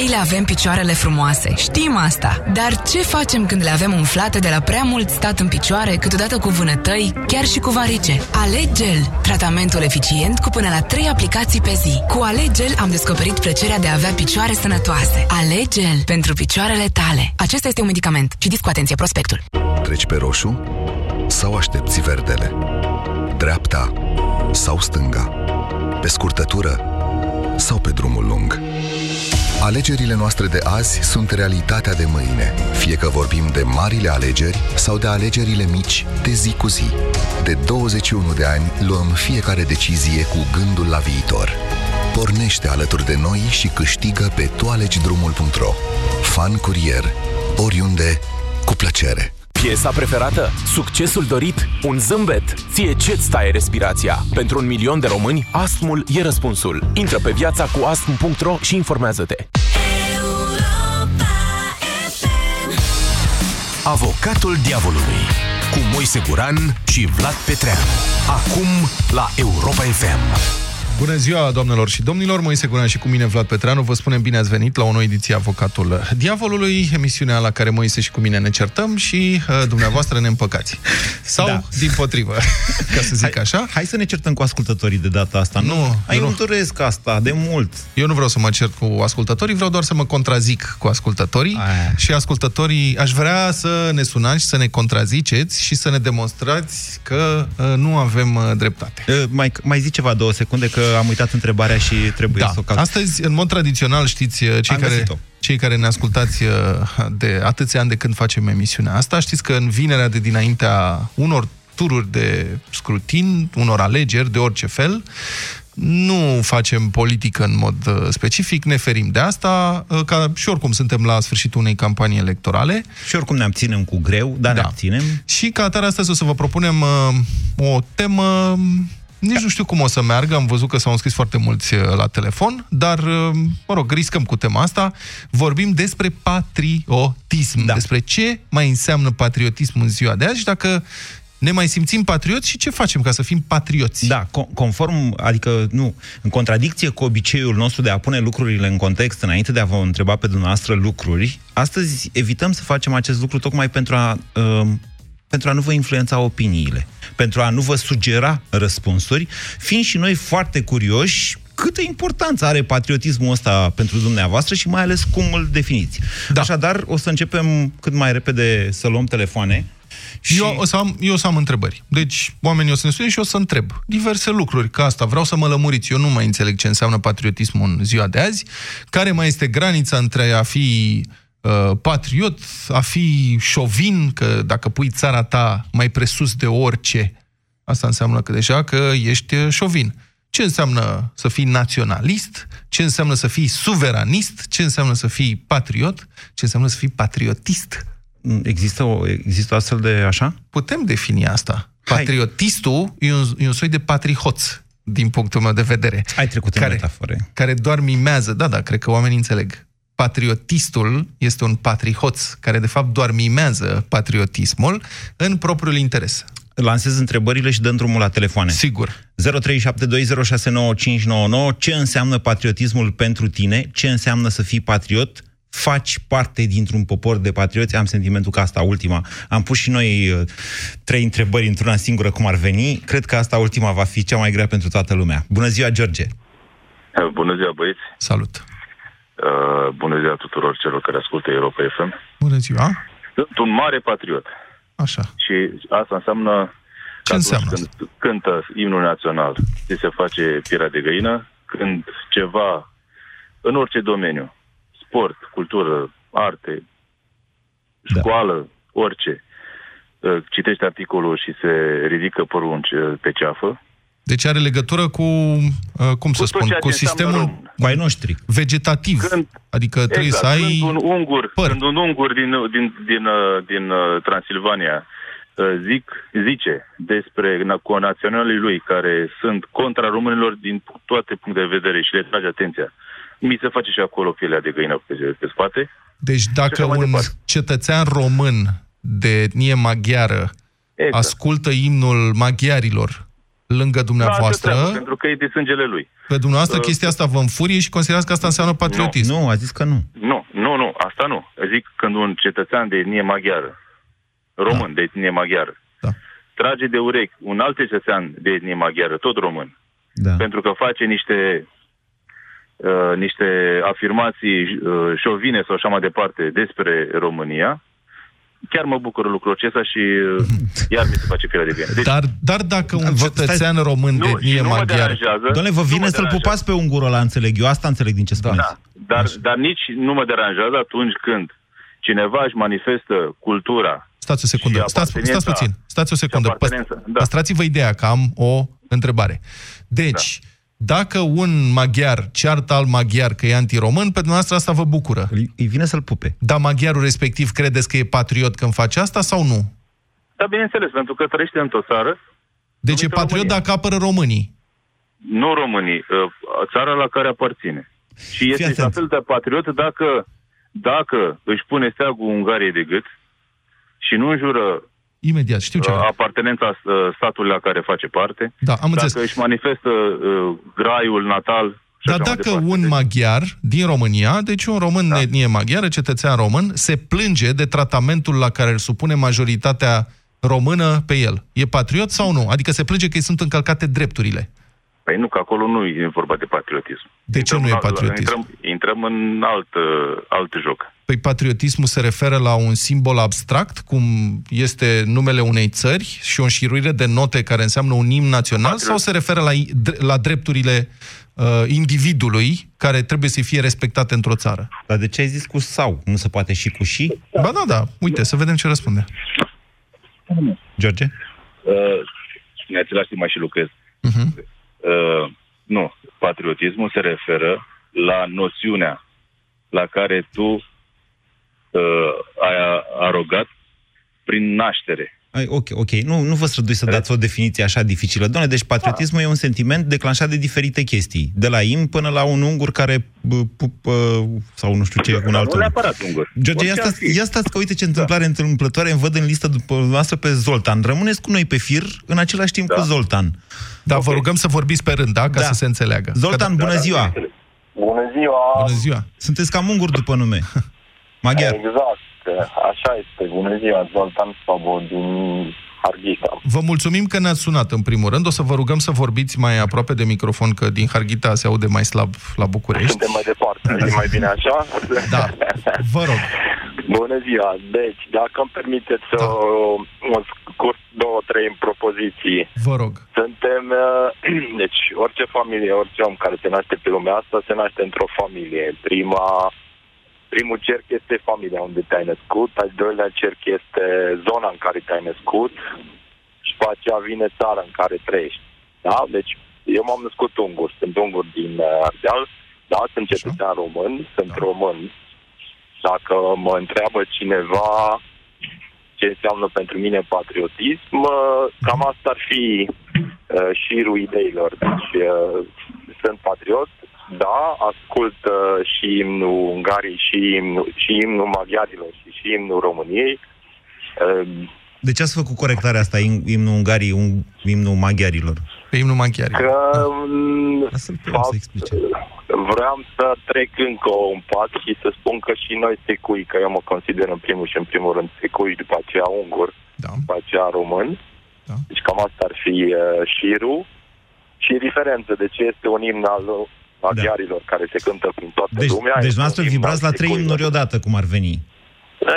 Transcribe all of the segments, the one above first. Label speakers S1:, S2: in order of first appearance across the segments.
S1: Ei le avem picioarele frumoase, știm asta. Dar ce facem când le avem umflate de la prea mult stat în picioare, câteodată cu vânătăi, chiar și cu varice? Alegel, tratamentul eficient cu până la 3 aplicații pe zi. Cu Alegel am descoperit plăcerea de a avea picioare sănătoase. Alegel pentru picioarele tale. Acesta este un medicament. Citiți cu atenție prospectul.
S2: Treci pe roșu sau aștepți verdele? Dreapta sau stânga? Pe scurtătură sau pe drumul lung? Alegerile noastre de azi sunt realitatea de mâine, fie că vorbim de marile alegeri sau de alegerile mici de zi cu zi. De 21 de ani luăm fiecare decizie cu gândul la viitor. Pornește alături de noi și câștigă pe toalegidrumul.ro Fan curier, oriunde, cu plăcere.
S3: Piesa preferată? Succesul dorit? Un zâmbet? Ție ce-ți taie respirația? Pentru un milion de români, astmul e răspunsul. Intră pe viața cu astm.ro și informează-te.
S4: Avocatul diavolului cu Moise Guran și Vlad Petreanu. Acum la Europa FM.
S5: Bună ziua, doamnelor și domnilor, Moise Guran și cu mine Vlad Petreanu. Vă spunem bine ați venit la o nouă ediție Avocatul Diavolului, emisiunea la care Moise și cu mine ne certăm și uh, dumneavoastră ne împăcați. Sau, da. din potrivă, ca să zic
S6: hai,
S5: așa.
S6: Hai să ne certăm cu ascultătorii de data asta. Nu, nu ai nu doresc asta, de mult.
S5: Eu nu vreau să mă cert cu ascultătorii, vreau doar să mă contrazic cu ascultătorii Aia. și ascultătorii, aș vrea să ne sunați, să ne contraziceți și să ne demonstrați că uh, nu avem uh, dreptate.
S6: Uh, mai, mai zi ceva două secunde, că am uitat întrebarea și trebuie
S5: da.
S6: să o caut.
S5: Astăzi, în mod tradițional, știți, cei care, cei care ne ascultați uh, de atâția ani de când facem emisiunea asta, știți că în vinerea de dinaintea unor tururi de scrutin, unor alegeri de orice fel, nu facem politică în mod uh, specific, ne ferim de asta, uh, ca și oricum suntem la sfârșitul unei campanii electorale.
S6: Și oricum ne abținem cu greu, dar da. ne abținem.
S5: Și ca atare astăzi o să vă propunem uh, o temă nici nu știu cum o să meargă, am văzut că s-au înscris foarte mulți uh, la telefon, dar, uh, mă rog, riscăm cu tema asta. Vorbim despre patriotism, da. despre ce mai înseamnă patriotism în ziua de azi și dacă ne mai simțim patrioți și ce facem ca să fim patrioți?
S6: Da, conform, adică nu, în contradicție cu obiceiul nostru de a pune lucrurile în context înainte de a vă întreba pe dumneavoastră lucruri, astăzi evităm să facem acest lucru tocmai pentru a uh, pentru a nu vă influența opiniile, pentru a nu vă sugera răspunsuri, fiind și noi foarte curioși câtă importanță are patriotismul ăsta pentru dumneavoastră și mai ales cum îl definiți. Da. Așadar, o să începem cât mai repede să luăm telefoane.
S5: Și... Eu, o să am, eu o să am întrebări. Deci, oamenii o să ne sune și o să întreb diverse lucruri, ca asta. Vreau să mă lămuriți. Eu nu mai înțeleg ce înseamnă patriotismul în ziua de azi. Care mai este granița între a fi Uh, patriot, a fi șovin, că dacă pui țara ta mai presus de orice, asta înseamnă că deja că ești șovin. Ce înseamnă să fii naționalist? Ce înseamnă să fii suveranist? Ce înseamnă să fii patriot? Ce înseamnă să fii patriotist?
S6: Există o, există o astfel de așa?
S5: Putem defini asta. Patriotistul e un, e un soi de patrihoț, din punctul meu de vedere.
S6: Ai trecut în
S5: care,
S6: metafore.
S5: Care doar mimează, da, da, cred că oamenii înțeleg patriotistul este un patrihoț care de fapt doar mimează patriotismul în propriul interes.
S6: Lansez întrebările și dăm drumul la telefoane.
S5: Sigur. 0372069599.
S6: Ce înseamnă patriotismul pentru tine? Ce înseamnă să fii patriot? Faci parte dintr-un popor de patrioți? Am sentimentul că asta ultima. Am pus și noi uh, trei întrebări într-una singură cum ar veni. Cred că asta ultima va fi cea mai grea pentru toată lumea. Bună ziua, George!
S7: Bună ziua, băieți!
S5: Salut!
S7: Uh, bună ziua tuturor celor care ascultă Europa FM.
S5: Bună ziua.
S7: Sunt un mare patriot.
S5: Așa.
S7: Și asta înseamnă
S5: ce înseamnă
S7: când asta? cântă imnul național, ce se face pielea de găină, când ceva, în orice domeniu, sport, cultură, arte, da. școală, da. orice, uh, citește articolul și se ridică părul pe ceafă,
S5: deci are legătură cu, uh, cum cu să spun, cu sistemul
S6: cu ai noștri.
S5: vegetativ. Când, adică exact, trebuie să ai
S7: când un ungur, păr. Când un ungur din, din, din, uh, din uh, Transilvania uh, zic, zice despre conaționalii lui care sunt contra românilor din toate puncte de vedere și le trage atenția, mi se face și acolo pielea de găină pe, pe spate.
S5: Deci dacă un cetățean român de etnie maghiară exact. ascultă imnul maghiarilor lângă dumneavoastră...
S7: Da, pentru că e de sângele lui.
S5: Pe dumneavoastră nu. chestia asta vă înfurie și considerați că asta înseamnă patriotism.
S6: Nu, a zis că nu.
S7: Nu, nu, nu, asta nu. Zic când un cetățean de etnie maghiară, român da. de etnie maghiară, da. trage de urechi un alt cetățean de etnie maghiară, tot român, da. pentru că face niște uh, niște afirmații uh, șovine sau așa mai departe despre România, chiar mă bucur lucrul acesta și uh, iar mi se face pielea de bine.
S5: Deci, dar, dar dacă un cetățean român de etnie maghiar...
S6: Doamne, vă vine să-l pupați pe ungurul ăla, înțeleg eu. Asta înțeleg din ce spuneți. Da,
S7: dar, dar nici nu mă deranjează atunci când cineva își manifestă cultura
S5: Stați o secundă, stați, stați puțin, stați o secundă. Da. Păstrați-vă ideea că am o întrebare. Deci, da dacă un maghiar ceartă al maghiar că e antiromân, pe dumneavoastră asta vă bucură.
S6: Îi vine să-l pupe.
S5: Dar maghiarul respectiv credeți că e patriot când face asta sau nu?
S7: Da, bineînțeles, pentru că trăiește într-o țară.
S5: Deci e patriot România. dacă apără românii.
S7: Nu românii, ă, țara la care aparține. Și este la fel de patriot dacă, dacă își pune steagul Ungariei de gât și nu înjură
S5: Imediat, știu ce.
S7: Apartenența uh, statului la care face parte.
S5: Da, am înțeles.
S7: Dacă își manifestă uh, graiul natal
S5: dar dacă un deci... maghiar din România, deci un român da. de etnie maghiară, cetățean român, se plânge de tratamentul la care îl supune majoritatea română pe el, e patriot sau nu? Adică se plânge că îi sunt încălcate drepturile.
S7: Păi nu, că acolo nu e vorba de patriotism.
S5: De intrăm ce nu e patriotism?
S7: Intrăm, intrăm în alt, alt joc.
S5: Păi patriotismul se referă la un simbol abstract, cum este numele unei țări și o înșiruire de note care înseamnă un imn național, Patriot. sau se referă la, la drepturile uh, individului care trebuie să fie respectate într-o țară?
S6: Dar de ce ai zis cu sau? Nu se poate și cu și?
S5: Ba da, da. Uite, să vedem ce răspunde. George?
S7: Uh, în același timp mai și lucrez. Uh-huh. Uh, nu. Patriotismul se referă la noțiunea la care tu uh, ai arogat prin naștere.
S6: Ai, ok, ok. Nu, nu vă strădui să dați o definiție așa dificilă. Doamne, deci patriotismul da. e un sentiment declanșat de diferite chestii. De la im până la un ungur care pupă, sau nu știu ce,
S7: un
S6: alt
S7: Nu neapărat ungur.
S6: George, ia stați, ia stați că uite ce întâmplare da. întâmplătoare îmi văd în listă după noastră pe Zoltan. Rămâneți cu noi pe fir în același timp da. cu Zoltan.
S5: Dar okay. vă rugăm să vorbiți pe rând, da? Ca da. să se înțeleagă.
S6: Zoltan, bună ziua!
S8: Bună ziua!
S5: Bună ziua!
S6: Sunteți ca mungur după nume. Maghiar.
S8: Exact. Așa este. Bună ziua, Zoltan Sabo din Harghita.
S5: Vă mulțumim că ne-ați sunat în primul rând. O să vă rugăm să vorbiți mai aproape de microfon, că din Harghita se aude mai slab la București.
S8: Suntem mai departe. E mai bine așa?
S5: Da. Vă rog.
S8: Bună ziua! Deci, dacă îmi permiteți da. un scurt două, trei propoziții.
S5: Vă rog.
S8: Suntem, uh, deci, orice familie, orice om care se naște pe lumea asta, se naște într-o familie. Prima, primul cerc este familia unde te-ai născut, al doilea cerc este zona în care te-ai născut și după aceea vine țara în care trăiești. Da? Deci, eu m-am născut ungur, sunt ungur din uh, Ardeal, da, sunt cetățean român, sunt da. român, dacă mă întreabă cineva ce înseamnă pentru mine patriotism, cam asta ar fi uh, șirul ideilor. Deci uh, sunt patriot, da, ascult uh, și imnul Ungariei și imnul, și imnul maghiarilor și, și imnul României. Uh,
S6: de ce ați făcut corectarea asta, imnul Ungariei, un, imnul maghiarilor?
S5: Pe imnul maghiarilor.
S8: Că, da. fapt, să explice vreau să trec încă un pas și să spun că și noi secui, că eu mă consider în primul și în primul rând secui, după aceea ungur, da. după aceea român. Da. Deci cam asta ar fi uh, șirul. Și diferență de ce este un imn al maghiarilor da. care se cântă prin toată
S6: deci,
S8: lumea.
S6: Deci noastră vibrați la trei imnuri odată, cum ar veni.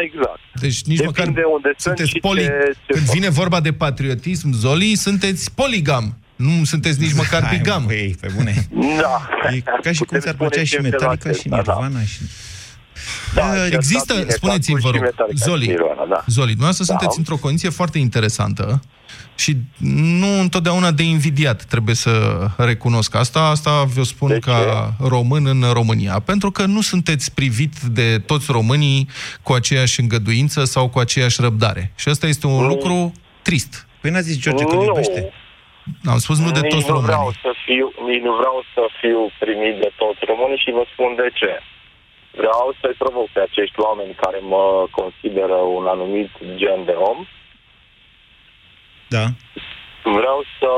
S8: Exact.
S5: Deci nici Depinde măcar de unde sunteți poli... Ce, ce Când vine vorba de patriotism, Zoli, sunteți poligam. Nu sunteți nici măcar Hai, bigam.
S6: Băi, pe bune.
S8: Da.
S6: E ca și cum ți-ar plăcea și Metallica și da. Nirvana da. și...
S5: Da, există, bine, spuneți-mi, vă rog, Zoli, Nirvana, da. Zoli, dumneavoastră da. sunteți într-o condiție foarte interesantă și nu întotdeauna de invidiat, trebuie să recunosc asta. Asta vă spun de ca ce? român în România. Pentru că nu sunteți privit de toți românii cu aceeași îngăduință sau cu aceeași răbdare. Și asta este un mm. lucru trist.
S6: Păi n-a zis George că iubește.
S5: Am spus nu de nici toți nu
S8: românii. Vreau să fiu, nici nu vreau să fiu primit de toți românii și vă spun de ce. Vreau să-i provoc pe acești oameni care mă consideră un anumit gen de om.
S6: Da.
S8: vreau să,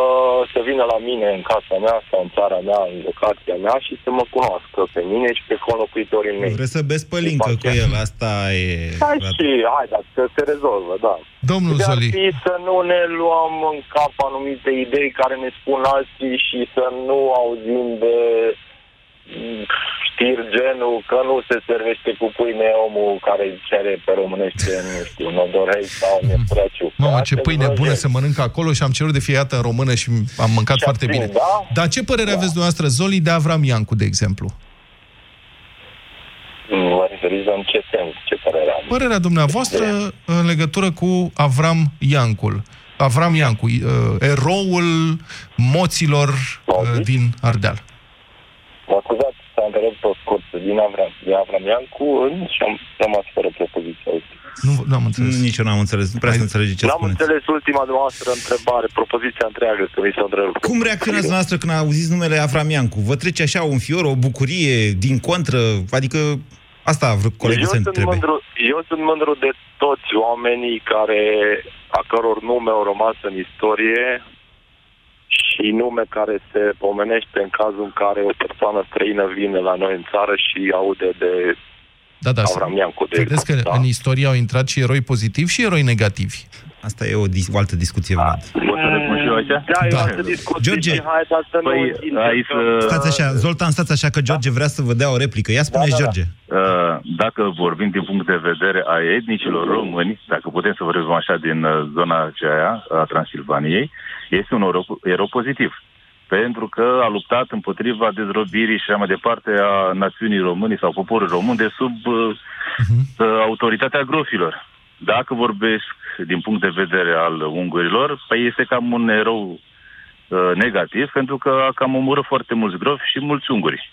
S8: să vină la mine în casa mea sau în țara mea, în locația mea și să mă cunoască pe mine și pe conlocuitorii mei.
S6: Vreți să beți pălincă cu el, asta e...
S8: Hai și, hai, dar să se rezolvă, da.
S5: Domnul
S8: De ar
S5: Zoli,
S8: fi să nu ne luăm în cap anumite idei care ne spun alții și să nu auzim de mm, știri genul că nu se servește cu pâine omul care cere pe românește, nu știu, nodorei sau nepuraciu.
S5: Mamă, ce pâine bună se mănâncă acolo și am cerut de fiată în română și am mâncat
S8: Și
S5: foarte
S8: ați
S5: bine.
S8: prins, da?
S5: Dar ce părere aveți dumneavoastră, Zoli, de Avram Iancu, de exemplu?
S8: Vă referiți la în ce sens, ce părere am?
S5: Părerea dumneavoastră în legătură cu Avram Iancul. Avram Iancu, uh, eroul moților uh,
S8: Auziți?
S5: din Ardeal.
S8: Mă scuzați să întrerup pe scurt din Avram, din Avram Iancu în și am rămas fără propoziția.
S5: Nu, nu am înțeles.
S6: Nici eu n-am înțeles, nu prea să înțelege ce
S8: N-am
S6: spuneți.
S8: înțeles ultima noastră întrebare, propoziția întreagă, că mi s-a întrerupt.
S6: Cum reacționați dumneavoastră când auziți numele Avram Iancu? Vă trece așa un fior, o bucurie, din contră? Adică asta a vrut colegul
S8: eu
S6: să
S8: sunt,
S6: întrebe.
S8: mândru, eu sunt mândru de toți oamenii care, a căror nume au rămas în istorie și nume care se pomenește în cazul în care o persoană străină vine la noi în țară și aude de
S5: Da, da.
S8: Avram Iancu. De
S5: Vedeți că
S8: exemplu,
S5: în
S8: da.
S5: istorie au intrat și eroi pozitivi și eroi negativi.
S6: Asta e o, dis- o altă discuție, Vlad.
S7: Pot să răspund și eu aici?
S8: Da, eu
S5: Da.
S8: am să discut
S6: George,
S8: și hai, dar să nu
S7: Păi,
S8: intrăm.
S7: aici să...
S6: Stați așa, Zoltan, stați așa, că George vrea să vă dea o replică. Ia spuneți,
S8: Da, da, da.
S6: George.
S7: Uh, Dacă vorbim din punct de vedere a etnicilor români, dacă putem să vorbim așa din uh, zona aceea a Transilvaniei, este un erou, erou pozitiv. Pentru că a luptat împotriva dezrobirii și așa mai departe a națiunii române sau poporului român de sub uh, uh, autoritatea grofilor. Dacă vorbesc din punct de vedere al ungurilor, păi este cam un erou uh, negativ, pentru că a cam omorât foarte mulți grofi și mulți unguri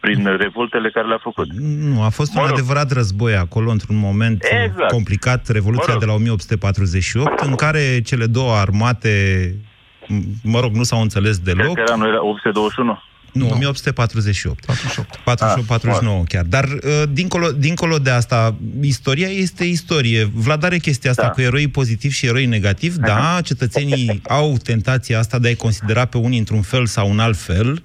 S7: prin revoltele care le-a făcut.
S6: Nu, a fost un
S7: Mă rog.
S6: adevărat război acolo, într-un moment
S7: Exact.
S6: complicat, Revoluția
S7: Mă rog.
S6: de la 1848, în care cele două armate, m- mă rog, nu s-au înțeles
S7: Cred
S6: deloc.
S7: că era, nu era 821.
S6: Nu,
S5: Nu.
S6: 1848.
S5: 48.
S6: 48,
S7: Ah,
S6: 49 chiar. Dar uh, dincolo, dincolo de asta, istoria este istorie. Vlad are chestia asta
S7: Da.
S6: cu eroi pozitiv și eroi negativ. Da, cetățenii au tentația asta de a-i considera pe unii într-un fel sau în alt fel,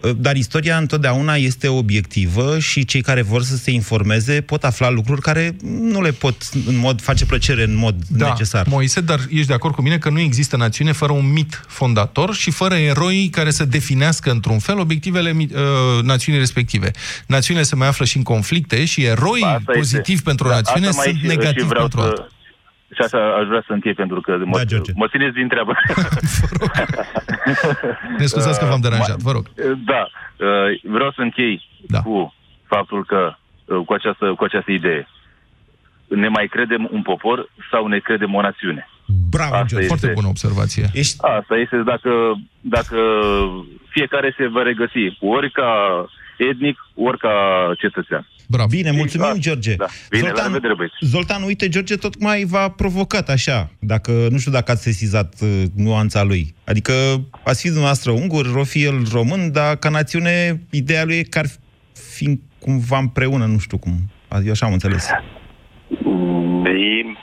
S6: uh, dar istoria întotdeauna este obiectivă și cei care vor să se informeze pot afla lucruri care nu le pot în mod face plăcere în mod
S5: Da,
S6: necesar.
S5: Moise, dar ești de acord cu mine că nu există națiune fără un mit fondator și fără eroi care să definească într-un fel obiectivele mi- uh, națiunii respective. Națiunile se mai află și în conflicte și eroi
S7: Asta
S5: pozitivi
S7: este.
S5: pentru o
S7: Da,
S5: națiune
S7: asta mai
S5: sunt
S7: și-
S5: negativi
S7: și vreau
S5: pentru
S7: să,
S5: alta.
S7: Și asta aș vrea să închei, pentru că mă,
S6: Da, George.
S7: mă țineți din treabă.
S5: Ne scuzați că v-am
S7: Uh,
S5: deranjat, vă rog.
S7: Da, uh, vreau să închei
S5: Da.
S7: cu faptul că, uh, cu această, cu această idee, ne mai credem un popor sau ne credem o națiune?
S6: Bravo,
S7: Asta
S6: George.
S7: este.
S5: Foarte bună observație.
S6: Ești
S7: Asta este dacă, dacă fiecare se va regăsi, ori ca etnic, ori ca cetățean.
S5: Bravo.
S6: Bine, mulțumim,
S7: Da,
S6: George.
S7: da. Bine, la revedere, băieți.
S6: Zoltan, uite, George tocmai v-a provocat așa, dacă, nu știu dacă ați sesizat uh, nuanța lui. Adică ați fi dumneavoastră ungur, o fi el român, dar ca națiune, ideea lui e că ar fi cumva împreună, nu știu cum. Eu așa am înțeles.
S8: Din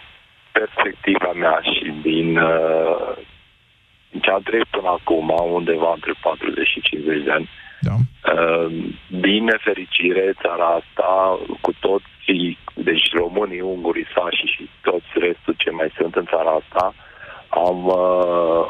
S8: perspectiva mea și din uh, ce am trăit până acum, undeva între 40 și 50 de ani,
S5: Da.
S8: uh, din nefericire, țara asta, cu toți, deci românii, ungurii, sașii și toți restul ce mai sunt în țara asta, am, uh,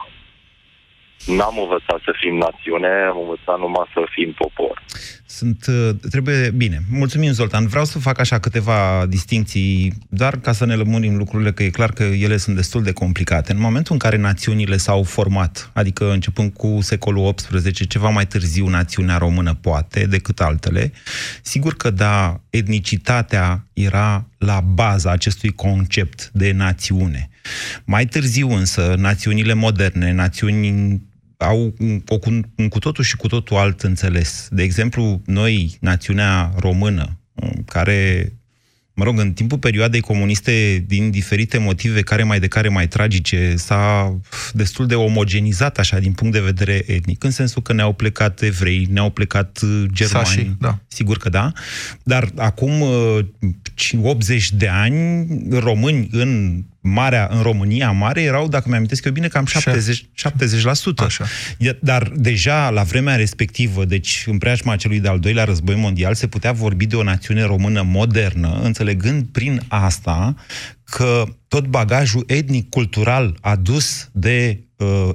S8: n-am învățat să fim națiune, am învățat numai să fim popor.
S6: Sunt, uh, trebuie, bine, mulțumim Zoltan. Vreau să fac așa câteva distinții, doar ca să ne lămurim lucrurile, că e clar că ele sunt destul de complicate. În momentul în care națiunile s-au format, adică începând cu secolul XVIII, ceva mai târziu națiunea română poate decât altele, sigur că da, etnicitatea era la baza acestui concept de națiune. Mai târziu însă, națiunile moderne, națiuni au un, o, un cu totul și cu totul alt înțeles. De exemplu, noi, națiunea română, care, mă rog, în timpul perioadei comuniste, din diferite motive, care mai de care mai tragice, s-a destul de omogenizat, așa, din punct de vedere etnic, în sensul că ne-au plecat evrei, ne-au plecat uh, germani,
S5: Sașii, da.
S6: sigur că da, dar acum uh, 80 de ani, români în Marea, în România mare erau, dacă mi-am eu bine, cam 70, 70%.
S5: Așa.
S6: Dar deja la vremea respectivă, deci în preajma celui de-al doilea război mondial, se putea vorbi de o națiune română modernă, înțelegând prin asta că tot bagajul etnic-cultural adus de uh,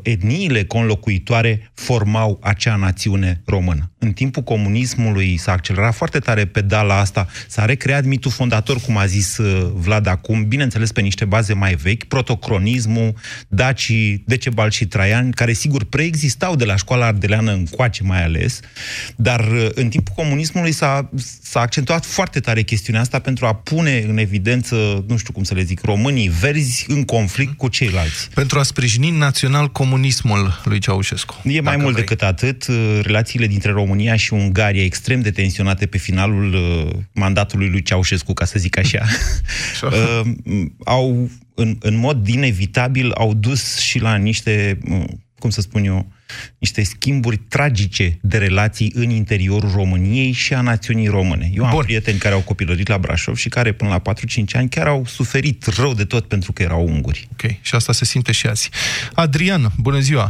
S6: etniile conlocuitoare formau acea națiune română. În timpul comunismului s-a accelerat foarte tare pedala asta, s-a recreat mitul fondator, cum a zis uh, Vlad acum, bineînțeles pe niște baze mai vechi, protocronismul, Dacii, Decebal și Traian, care sigur preexistau de la școala ardeleană încoace mai ales, dar uh, în timpul comunismului s-a, s-a accentuat foarte tare chestiunea asta pentru a pune în evidență, nu știu cum să le zic, românii verzi în conflict cu ceilalți.
S5: Pentru a sprijini național-comunismul lui Ceaușescu.
S6: E mai mult vrei. decât atât. Uh, relațiile dintre România și Ungaria extrem de tensionate pe finalul uh, mandatului lui Ceaușescu, ca să zic așa, uh, au, în, în mod inevitabil, au dus și la niște, cum să spun eu, niște schimburi tragice de relații în interiorul României și a națiunii române. Eu am Bun. prieteni care au copilărit la Brașov și care până la 4-5 ani chiar au suferit rău de tot pentru că erau unguri.
S5: Ok, și asta se simte și azi. Adrian, bună ziua!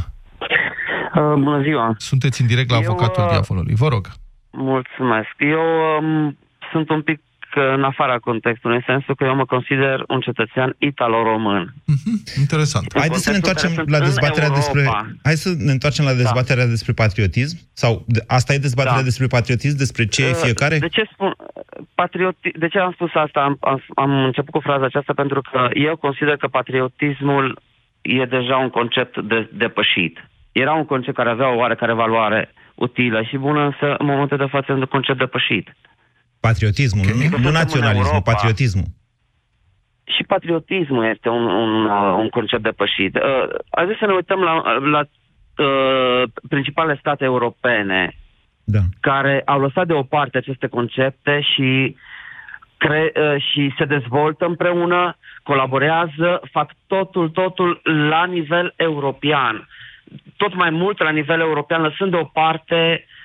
S9: Uh, bună ziua!
S5: Sunteți în direct la Eu, avocatul uh, diavolului, vă rog.
S9: Mulțumesc. Eu um, sunt un pic în afara contextului, în sensul că eu mă consider un cetățean italo-român.
S5: Mm-hmm. Interesant.
S6: Haideți să ne întoarcem la dezbaterea despre... Hai să ne întoarcem la da. dezbaterea da. despre patriotism? Sau asta e dezbaterea da. despre patriotism? Despre ce e uh, fiecare?
S9: De ce spun... Patrioti... De ce am spus asta? Am, am, am început cu fraza aceasta pentru că eu consider că patriotismul e deja un concept de, depășit. Era un concept care avea o oarecare valoare utilă și bună, însă în momentul de față e un concept depășit.
S6: Patriotismul, okay. nu, nu naționalismul, patriotismul.
S9: Și patriotismul este un, un, un concept depășit. Uh, aș să ne uităm la, la uh, principalele state europene da. care au lăsat deoparte aceste concepte și, cre, uh, și se dezvoltă împreună, colaborează, fac totul, totul la nivel european. Tot mai mult la nivel european, lăsând deoparte Uh,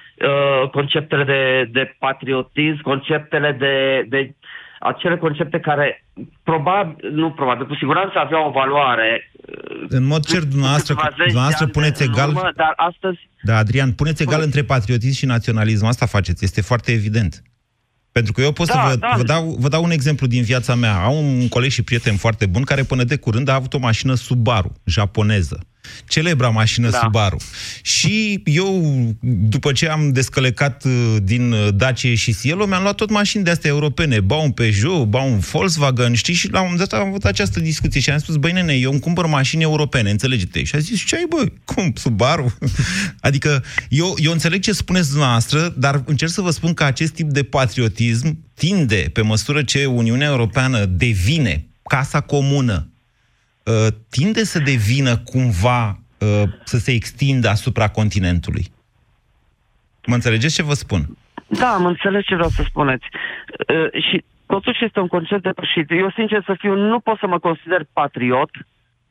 S9: conceptele de, de patriotism, conceptele de, de acele concepte care probabil, nu probabil, cu siguranță aveau o valoare.
S6: Uh, în mod cer, dumneavoastră, dumneavoastră puneți egal... Urmă,
S9: dar astăzi...
S6: Da, Adrian, puneți egal între patriotism și naționalism, asta faceți, este foarte evident. Pentru că eu pot da, să vă, da. vă, dau, vă dau un exemplu din viața mea. Am un coleg și prieten foarte bun care până de curând a avut o mașină Subaru, japoneză celebra mașină da. Subaru. Și eu, după ce am descălecat uh, din uh, Dacia și Cielo, mi-am luat tot mașini de astea europene, ba un Peugeot, ba un Volkswagen, știi? Și la un moment dat am avut această discuție și am spus, băi nene, eu îmi cumpăr mașini europene, înțelegeți? Și a zis, ce ai, băi? Cum? Subaru? adică, eu, eu înțeleg ce spuneți dumneavoastră, dar încerc să vă spun că acest tip de patriotism tinde, pe măsură ce Uniunea Europeană devine casa comună Uh, tinde să devină cumva, uh, să se extindă asupra continentului. Mă înțelegeți ce vă spun?
S9: Da, mă înțeleg ce vreau să spuneți. Uh, și totuși este un concept depășit. Eu, sincer să fiu, nu pot să mă consider patriot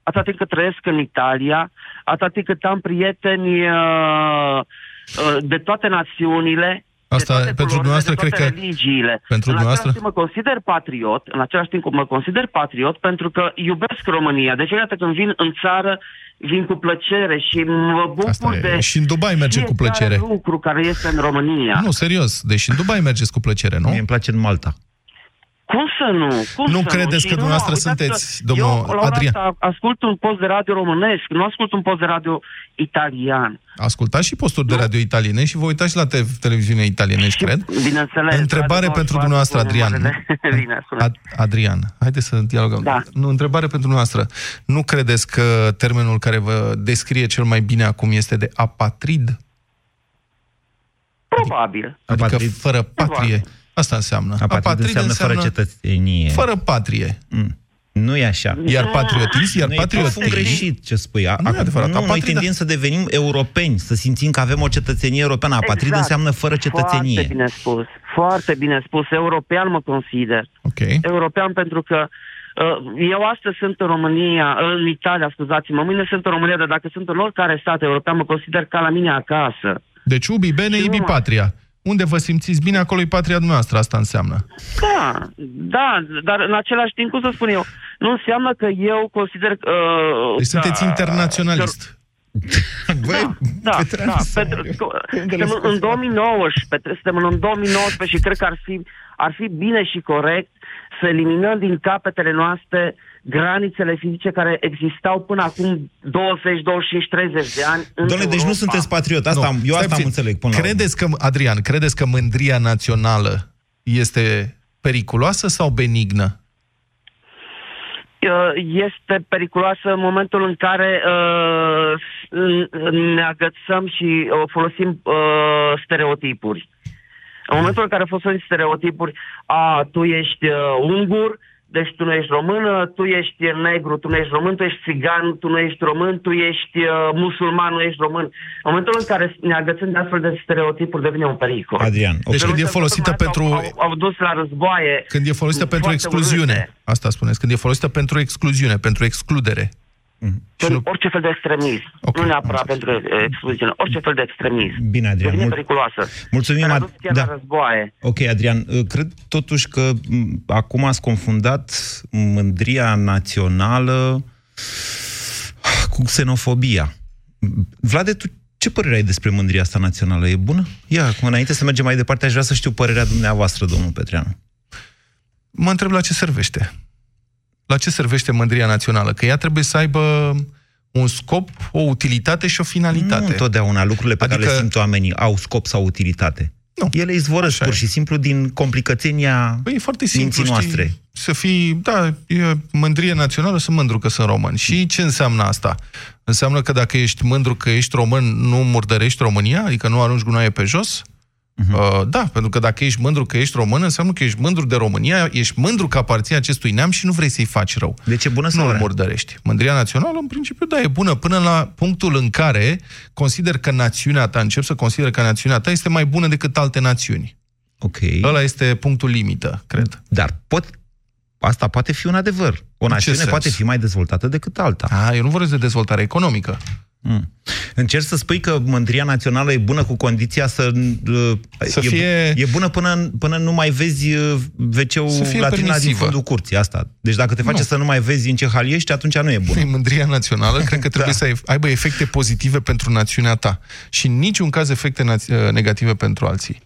S9: atât timp cât trăiesc în Italia, atât timp cât am prieteni de toate națiunile,
S5: Asta
S9: de
S5: pentru dumneavoastră cred că
S9: religiile.
S5: Pentru
S9: în
S5: dumneavoastră
S9: timp mă consider patriot, în același timp mă consider patriot pentru că iubesc România. Deci iată când vin în țară vin cu plăcere și mă bucur de
S5: Și în Dubai merge cu plăcere.
S9: lucru care este în România.
S5: Nu, serios. Deci în Dubai mergeți cu plăcere, nu?
S6: Mie îmi place în Malta.
S9: Cum să nu? Cum
S5: nu
S9: să
S5: credeți
S9: nu?
S5: că dumneavoastră sunteți, domnul
S9: eu,
S5: Adrian?
S9: Eu ascult un post de radio românesc, nu ascult un post de radio italian.
S5: Ascultați și posturi de radio italiene și vă uitați și la te- televiziune italienești, cred.
S9: Bineînțeles.
S5: Întrebare pentru dumneavoastră, Adrian.
S9: Bine,
S5: Ad- Adrian, haideți să dialogăm.
S9: Da.
S5: Nu, întrebare pentru dumneavoastră. Nu credeți că termenul care vă descrie cel mai bine acum este de apatrid?
S9: Probabil.
S5: Adică apatrid. fără patrie. Probabil. Asta înseamnă.
S6: Apatrid, apatrid înseamnă, înseamnă fără cetățenie.
S5: Fără patrie. Mm.
S6: Nu e așa.
S5: Iar patriotism, iar patriotism...
S6: Nu, greșit ce spui.
S5: Nu e adevărat.
S6: Nu, noi tendim să devenim europeni, să simțim că avem o cetățenie europeană. Apatrid exact. înseamnă fără cetățenie.
S9: Foarte bine spus. Foarte bine spus. European mă consider.
S5: Okay.
S9: European pentru că uh, eu astăzi sunt în România, în Italia, scuzați-mă, mâine sunt în România, dar dacă sunt în oricare stat european, mă consider ca la mine acasă.
S5: Deci ubi bene, ibi patria. Unde vă simțiți bine, acolo e patria noastră, asta înseamnă.
S9: Da, da, dar în același timp, cum să spun eu, nu înseamnă că eu consider... Uh,
S5: deci sunteți internaționalist.
S9: Băi, da, da, da pentru, suntem în 2019, suntem în 2019 și cred că ar fi, ar fi bine și corect să eliminăm din capetele noastre granițele fizice care existau până acum 20, 25, 30 de ani.
S6: Doamne, deci nu sunteți patriot, asta, nu. eu asta am înțeleg până
S5: credeți că, Adrian, credeți că mândria națională este periculoasă sau benignă?
S9: Uh, este periculoasă în momentul în care uh, ne agățăm și uh, folosim uh, stereotipuri. În momentul în care folosim stereotipuri, a, tu ești uh, ungur, deci tu nu ești română, tu ești negru, tu nu ești român, tu ești țigan, tu nu ești român, tu ești uh, musulman, nu ești român. În momentul în care ne agățăm de astfel de stereotipuri, devine un pericol.
S6: Adrian,
S5: okay. deci când e folosită pentru...
S9: Au, au, au dus la războaie.
S5: Când e folosită pentru excluziune. Urâte. Asta spuneți, când e folosită pentru excluziune, pentru excludere.
S9: Mm-hmm. Nu... Orice fel de extremism. Okay. Nu neapărat pentru excluziune. Orice fel de extremism.
S6: Bine, Adrian.
S9: Devine mul... periculoasă.
S6: Mulțumim,
S9: Ad... da. războaie.
S6: Ok, Adrian. Uh, cred totuși că acum ați confundat mândria națională cu xenofobia. Vlade, tu ce părere ai despre mândria asta națională? E bună? Ia, acum, înainte să mergem mai departe, aș vrea să știu părerea dumneavoastră, domnul Petreanu.
S5: Mă întreb la ce servește la ce servește mândria națională? Că ea trebuie să aibă un scop, o utilitate și o finalitate. Nu
S6: întotdeauna lucrurile pe adică... care le simt oamenii au scop sau utilitate. Nu. Ele izvorăsc pur și simplu din complicățenia păi, e foarte simplu, noastre. Știi,
S5: să fii, da, e mândrie națională, sunt mândru că sunt român. Și ce înseamnă asta? Înseamnă că dacă ești mândru că ești român, nu murdărești România? Adică nu arunci gunoaie pe jos? Uh-huh. Uh, da, pentru că dacă ești mândru că ești român, înseamnă că ești mândru de România, ești mândru că aparții acestui neam și nu vrei să-i faci rău.
S6: Deci e bună sau
S5: Nu murdărești. Mândria națională, în principiu, da, e bună până la punctul în care consider că națiunea ta, încep să consider că națiunea ta este mai bună decât alte națiuni.
S6: Ok.
S5: Ăla este punctul limită, cred.
S6: Dar pot, asta poate fi un adevăr. O națiune poate fi mai dezvoltată decât alta.
S5: A, eu nu vorbesc de dezvoltare economică.
S6: Mm. Încerci să spui că mândria națională e bună cu condiția să... Uh, să e, fie... E bună până, până nu mai vezi uh, WC-ul latina din fundul curții, asta. Deci dacă te face nu. să nu mai vezi în ce hal ești, atunci nu e bună.
S5: E mândria națională, cred că trebuie da. să aibă efecte pozitive pentru națiunea ta. Și în niciun caz efecte uh, negative pentru alții.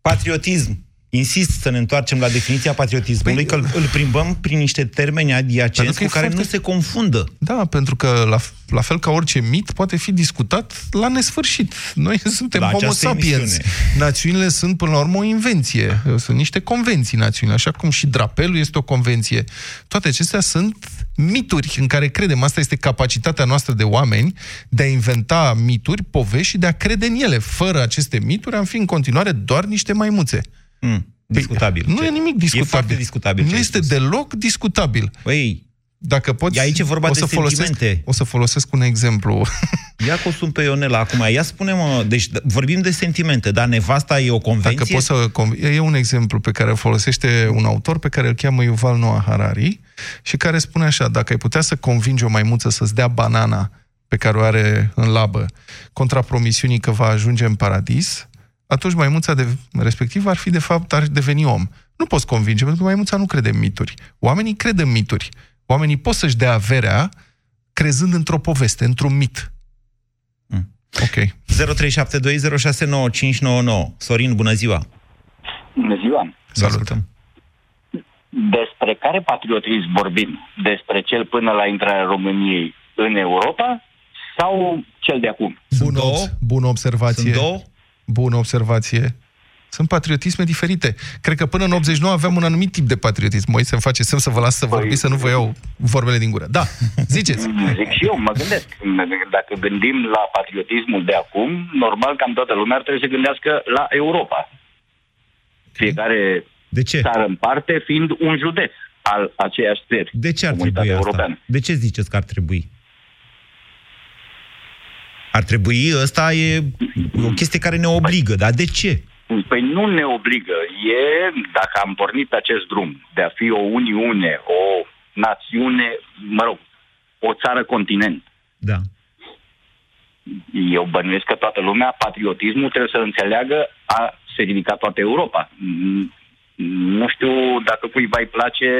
S6: Patriotism insist să ne întoarcem la definiția patriotismului, păi, că îl plimbăm prin niște termeni adiacenți cu care foarte... nu se confundă.
S5: Da, pentru că la, la fel ca orice mit poate fi discutat la nesfârșit. Noi suntem la homo sapiens. Emisiune. Națiunile sunt până la urmă o invenție. Sunt niște convenții națiunile, așa cum și drapelul este o convenție. Toate acestea sunt mituri în care credem. Asta este capacitatea noastră de oameni de a inventa mituri, povești și de a crede în ele. Fără aceste mituri am fi în continuare doar niște maimuțe.
S6: Mm, discutabil.
S5: Nu ce? e nimic discutabil.
S6: E discutabil.
S5: Nu este spus. deloc discutabil.
S6: Păi,
S5: dacă poți,
S6: aici e vorba
S5: o
S6: de
S5: să
S6: sentimente.
S5: Folosesc, o să folosesc un exemplu.
S6: Ia cu sun pe Ionela acum. Ia spune-mă, deci vorbim de sentimente, dar nevasta e o convenție?
S5: Dacă poți să... E un exemplu pe care îl folosește un autor pe care îl cheamă Yuval Noah Harari și care spune așa, dacă ai putea să convingi o maimuță să-ți dea banana pe care o are în labă contra promisiunii că va ajunge în paradis, atunci maimuța de, respectiv ar fi, de fapt, ar deveni om. Nu poți convinge, pentru că maimuța nu crede în mituri. Oamenii cred în mituri. Oamenii pot să-și dea averea crezând într-o poveste, într-un mit.
S6: Mm. Ok. 0372069599. Sorin, bună ziua!
S10: Bună ziua!
S6: Salutăm!
S10: Despre care patriotism vorbim? Despre cel până la intrarea României în Europa sau cel de acum?
S5: Bună, bună observație.
S6: Sunt două?
S5: Bună observație. Sunt patriotisme diferite. Cred că până în 89 aveam un anumit tip de patriotism. Moi să-mi face semn să vă las să păi... vorbiți, să nu vă iau vorbele din gură. Da, ziceți.
S10: Zic și eu, mă gândesc. Dacă gândim la patriotismul de acum, normal cam toată lumea ar trebui să gândească la Europa. Fiecare
S6: de ce?
S10: țară în parte fiind un județ al aceeași țări.
S6: De ce ar trebui asta? Europeană. De ce ziceți că ar trebui? Ar trebui, ăsta e o chestie care ne obligă, dar de ce?
S10: Păi nu ne obligă. E, dacă am pornit acest drum de a fi o uniune, o națiune, mă rog, o țară continent.
S6: Da.
S10: Eu bănuiesc că toată lumea, patriotismul trebuie să înțeleagă a se ridica toată Europa. Nu știu dacă cuiva îi place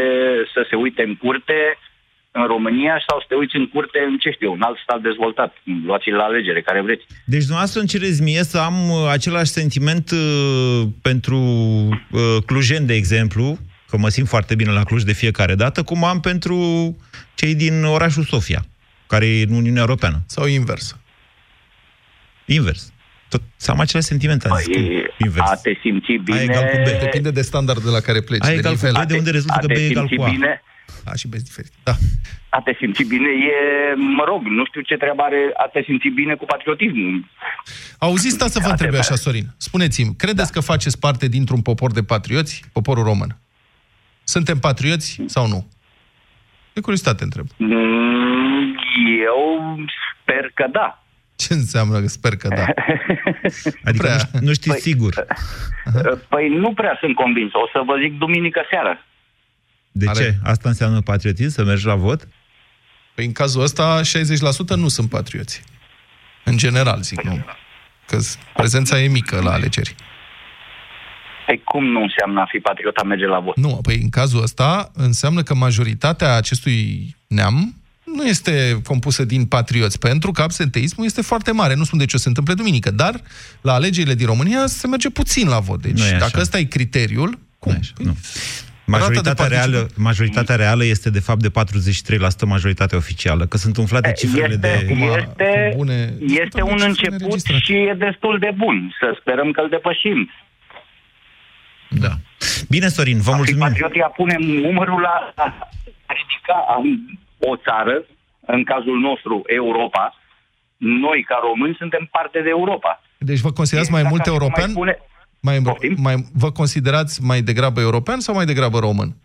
S10: să se uite în curte în România sau să te uiți în curte în, ce știu, un alt stat dezvoltat. Luați-l la alegere, care vreți.
S6: Deci dumneavoastră îmi cereți mie să am uh, același sentiment uh, pentru uh, clujeni, de exemplu, că mă simt foarte bine la Cluj de fiecare dată, cum am pentru cei din orașul Sofia, care e în Uniunea Europeană.
S5: Sau invers.
S6: Invers. Tot, să am același sentiment,
S10: păi, invers. A te simți bine... A
S5: egal cu B. Depinde de standardul la care pleci.
S6: A egal cu B, de unde rezultă că B egal cu A. Bine,
S5: a și bezi diferit. Da.
S10: A te simți bine e, mă rog, nu știu ce treabă are a te simți bine cu patriotismul.
S5: Auziți, sta să vă întreb așa, Sorin. Spuneți-mi, credeți da. că faceți parte dintr-un popor de patrioți, poporul român? Suntem patrioți sau nu? De curiozitate întreb.
S10: Mm, eu sper că da.
S5: Ce înseamnă că sper că da?
S6: adică prea. nu, nu știi păi, sigur.
S10: Păi nu prea sunt convins. O să vă zic duminică seara.
S6: De Are... ce? Asta înseamnă patriotism, să mergi la vot?
S5: Păi în cazul ăsta, 60% nu sunt patrioți. În general, zic, nu. Că prezența e mică la alegeri.
S10: Păi cum nu înseamnă a fi patriot, a merge la vot?
S5: Nu, păi în cazul ăsta înseamnă că majoritatea acestui neam nu este compusă din patrioți, pentru că absenteismul este foarte mare. Nu spun de ce se întâmplă duminică, dar la alegerile din România se merge puțin la vot. Deci, dacă ăsta e criteriul, cum?
S6: Nu, păi, nu. Majoritatea reală, majoritatea reală este de fapt de 43% majoritatea oficială, că sunt umflate cifrele
S10: este,
S6: de...
S10: Este, bune, este un început și e destul de bun. Să sperăm că îl depășim.
S6: Da. Bine, Sorin, vă mulțumim.
S10: Patriotia punem numărul la a ridica o țară, în cazul nostru Europa, noi ca români suntem parte de Europa.
S5: Deci vă considerați mai mult european? Mai pune, mai, mai, vă considerați mai degrabă european sau mai degrabă român?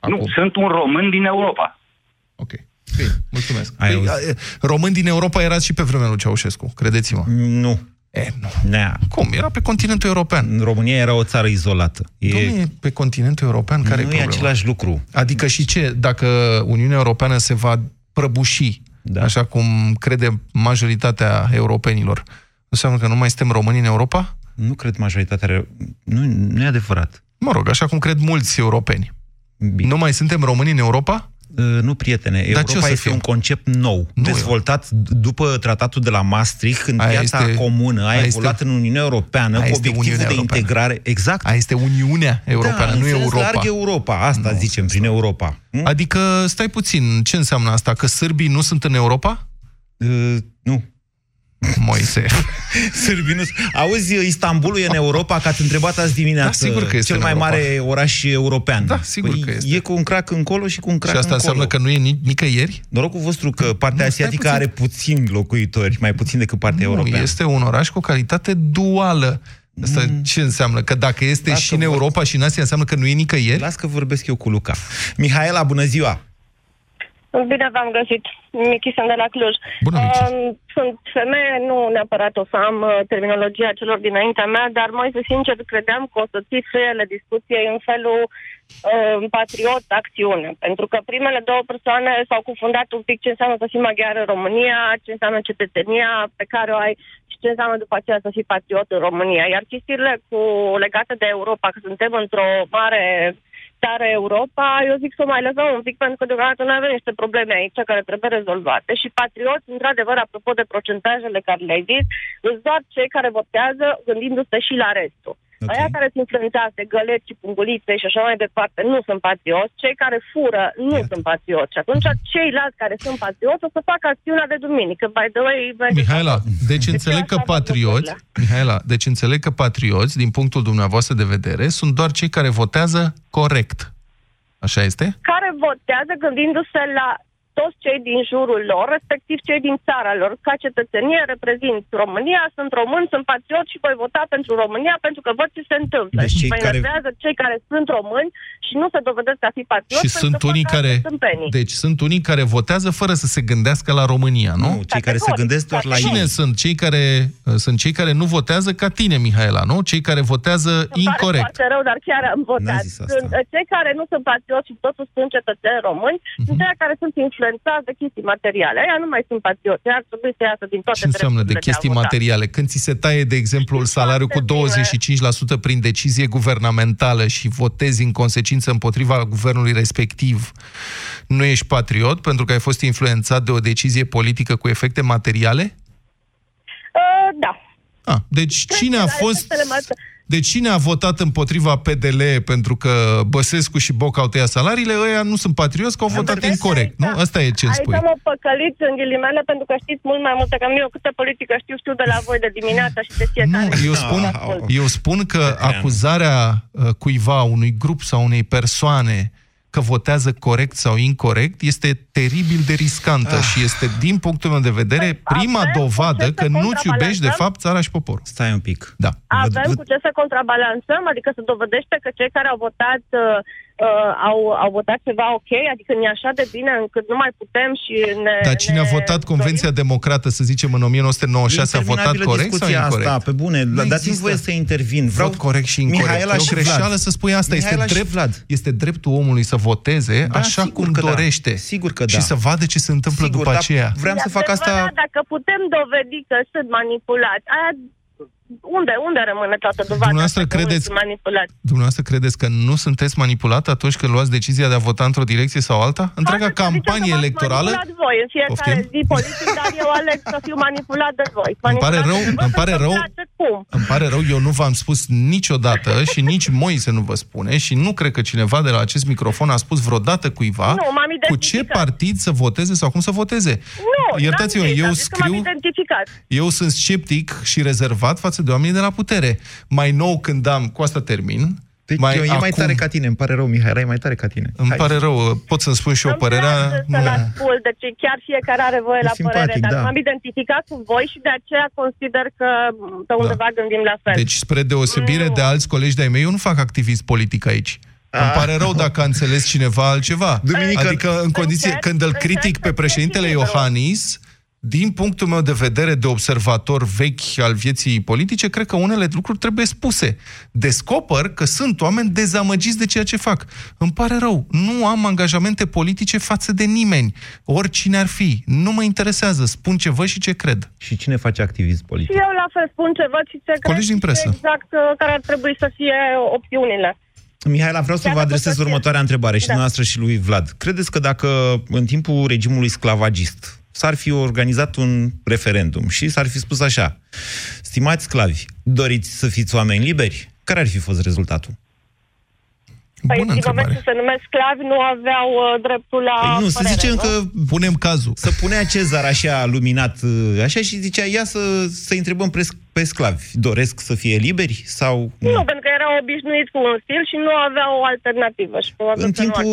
S10: Acum. Nu, sunt un român din Europa.
S5: Ok. Bine, mulțumesc. Păi, român din Europa erați și pe vremea lui Ceaușescu, credeți-mă.
S6: Nu.
S5: E, nu. Nea. Cum? Era pe continentul european.
S6: România era o țară izolată.
S5: E... Nu e pe continentul european care
S6: Nu e, e același lucru.
S5: Adică și ce? Dacă Uniunea Europeană se va prăbuși, da. așa cum crede majoritatea europenilor, înseamnă că nu mai suntem români în Europa?
S6: Nu cred majoritatea... Nu, nu e adevărat.
S5: Mă rog, așa cum cred mulți europeni. Bine. Nu mai suntem români în Europa?
S6: Uh, nu, prietene. Dar Europa este fie? un concept nou, nu dezvoltat eu. după tratatul de la Maastricht, în aia piața este, comună, a evoluat este, în Uniunea Europeană, cu obiectivul Uniunea de Europeană. integrare. Exact.
S5: Aia este Uniunea Europeană, da, nu Europa. larg
S6: Europa, asta nu, zicem, prin Europa.
S5: Hm? Adică, stai puțin, ce înseamnă asta? Că sârbii nu sunt în Europa?
S6: Uh, nu.
S5: Moise.
S6: Sârbinus. Auzi, Istanbulul e în Europa, că ați întrebat azi dimineață. Da, sigur că este cel mai mare oraș european.
S5: Da, sigur păi că este.
S6: E cu un crac încolo și cu un crac
S5: Și asta
S6: încolo.
S5: înseamnă că nu e nici, nicăieri?
S6: Norocul vostru că partea nu, asiatică are puțin locuitori, mai puțin decât partea nu, europeană.
S5: este un oraș cu o calitate duală. Asta mm. ce înseamnă? Că dacă este Las și în Europa și în Asia, înseamnă că nu e nicăieri?
S6: Las că vorbesc eu cu Luca. Mihaela, bună ziua!
S11: Bine v-am găsit. Michi sunt de la Cluj.
S5: Bună, Michi. Uh,
S11: sunt femeie, nu neapărat o să am uh, terminologia celor dinaintea mea, dar mai să sincer credeam că o să ții frâiele discuției în felul uh, patriot acțiune. Pentru că primele două persoane s-au confundat un pic ce înseamnă să fii maghiar în România, ce înseamnă cetățenia pe care o ai și ce înseamnă după aceea să fii patriot în România. Iar chestiile cu, legate de Europa, că suntem într-o mare țară Europa, eu zic să o mai lăsăm un pic, pentru că deocamdată noi avem niște probleme aici care trebuie rezolvate și patrioți, într-adevăr, apropo de procentajele care le-ai zis, sunt doar cei care votează gândindu-se și la restul. Okay. Aia care sunt influențați de găleți și pungulițe și așa mai departe nu sunt patrioți, cei care fură nu Iată. sunt patrioți. Și atunci ceilalți care sunt patrioți o să facă acțiunea de duminică. By the way,
S5: Mihaela, deci înțeleg că patrioți, Mihaela, deci înțeleg că patrioți, din punctul dumneavoastră de vedere, sunt doar cei care votează corect. Așa este?
S11: Care votează gândindu-se la toți cei din jurul lor, respectiv cei din țara lor. Ca cetățenie reprezint România, sunt român, sunt patriot și voi vota pentru România pentru că văd ce se întâmplă. Deci cei mă care... cei care sunt români și nu se dovedesc a fi patriot.
S5: Și sunt unii care... Deci sunt unii care votează fără să se gândească la România, nu?
S6: Nu, cei care se gândesc doar la
S5: Cine ei. sunt? Cei care, sunt cei care nu votează ca tine, Mihaela, nu? Cei care votează Îmi incorrect.
S11: Pare rău, dar chiar am votat. Sunt cei care nu sunt patrioți și totuși sunt cetățeni români, mm-hmm. sunt cei care sunt influențați influențați de chestii materiale. Aia nu mai sunt patrioți, ar trebui să iasă din toate
S5: Ce înseamnă de chestii
S11: de
S5: materiale? Când ți se taie, de exemplu, salariul cu 25% prin decizie guvernamentală și votezi în consecință împotriva guvernului respectiv, nu ești patriot pentru că ai fost influențat de o decizie politică cu efecte materiale?
S11: Uh, da.
S5: Ah, deci cine a fost... Deci cine a votat împotriva PDL pentru că Băsescu și Boc au tăiat salariile, ăia nu sunt patrioți, că au votat incorrect, nu? Asta e ce îmi spui.
S11: Aici am o păcălit în ghilimele pentru că știți mult mai multe, că eu câte politică știu, știu de la voi de dimineața și de fiecare.
S5: Nu, eu spun, eu spun că acuzarea uh, cuiva, unui grup sau unei persoane că votează corect sau incorrect este teribil de riscantă ah. și este, din punctul meu de vedere, păi, prima dovadă că nu-ți iubești, de fapt, țara și poporul.
S6: Stai un pic.
S5: Da.
S11: Avem cu ce să contrabalansăm, adică să dovedește că cei care au votat uh, uh, au, au votat ceva ok, adică ne așa de bine încât nu mai putem și ne...
S5: Dar cine
S11: ne
S5: a votat Convenția dorim? Democrată, să zicem, în 1996, a votat corect sau incorrect?
S6: Asta, pe bune, nu dați-mi voie să intervin.
S5: Vreau Vot corect și incorrect. Mihaela e o greșeală să spui asta. este, drept, Vlad. este dreptul omului să voteze da, așa cum că da. dorește.
S6: Da. Sigur că da.
S5: Și să vadă ce se întâmplă
S6: sigur,
S5: după aceea.
S6: Vreau să fac asta...
S11: Dacă putem dovedi că sunt manipulați, aia unde, unde rămâne toată dovada
S5: dumneavoastră credeți, dumneavoastră credeți că nu sunteți manipulat atunci când luați decizia de a vota într-o direcție sau alta? Întreaga campanie electorală...
S11: voi în fiecare Poftim? zi politic, dar eu aleg să fiu manipulat de voi.
S5: Îmi pare rău, îmi pare rău, îmi pare rău, eu nu v-am spus niciodată și nici Moise nu vă spune și nu cred că cineva de la acest microfon a spus vreodată cuiva
S11: nu,
S5: cu ce partid să voteze sau cum să voteze.
S11: Nu,
S5: Iertați-mă, eu scriu... Eu sunt sceptic și rezervat față față de oamenii de la putere. Mai nou când am, cu asta termin,
S6: deci mai, eu, e acum... mai tare ca tine, îmi pare rău, Mihai, e mai tare ca tine.
S5: Îmi Hai. pare rău, pot să-mi spun și eu părerea...
S11: să-l ascult, deci chiar fiecare are voie la simpatic, părere, dar da. m-am identificat cu voi și de aceea consider că pe undeva da. gândim la fel.
S5: Deci, spre deosebire mm. de alți colegi de-ai mei, eu nu fac activism politic aici. Ah. Îmi pare rău dacă a înțeles cineva altceva. Duminică... Adică, în condiție, când îl critic pe președintele Iohannis, din punctul meu de vedere de observator vechi al vieții politice, cred că unele lucruri trebuie spuse. Descoper că sunt oameni dezamăgiți de ceea ce fac. Îmi pare rău, nu am angajamente politice față de nimeni, oricine ar fi. Nu mă interesează, spun ce văd și ce cred.
S6: Și cine face activism politic?
S11: Și eu la fel spun ce văd și ce cred.
S5: Colegi din presă.
S11: Exact uh, care ar trebui să fie opțiunile.
S6: Mihaela, vreau să vă adresez următoarea întrebare și da. dumneavoastră și lui Vlad. Credeți că dacă în timpul regimului sclavagist s-ar fi organizat un referendum și s-ar fi spus așa, stimați sclavi, doriți să fiți oameni liberi? Care ar fi fost rezultatul?
S11: Păi, Bună din momentul ce se numesc sclavi, nu aveau uh, dreptul la
S6: păi nu,
S11: părere,
S6: să zicem
S11: nu?
S6: că
S5: punem cazul.
S6: Să punea Cezar așa luminat, uh, așa și zicea, ia să, să întrebăm pe, pe sclavi, doresc să fie liberi sau...
S11: Nu, nu pentru că erau obișnuiți cu un stil și nu aveau o alternativă. Și
S6: în timpul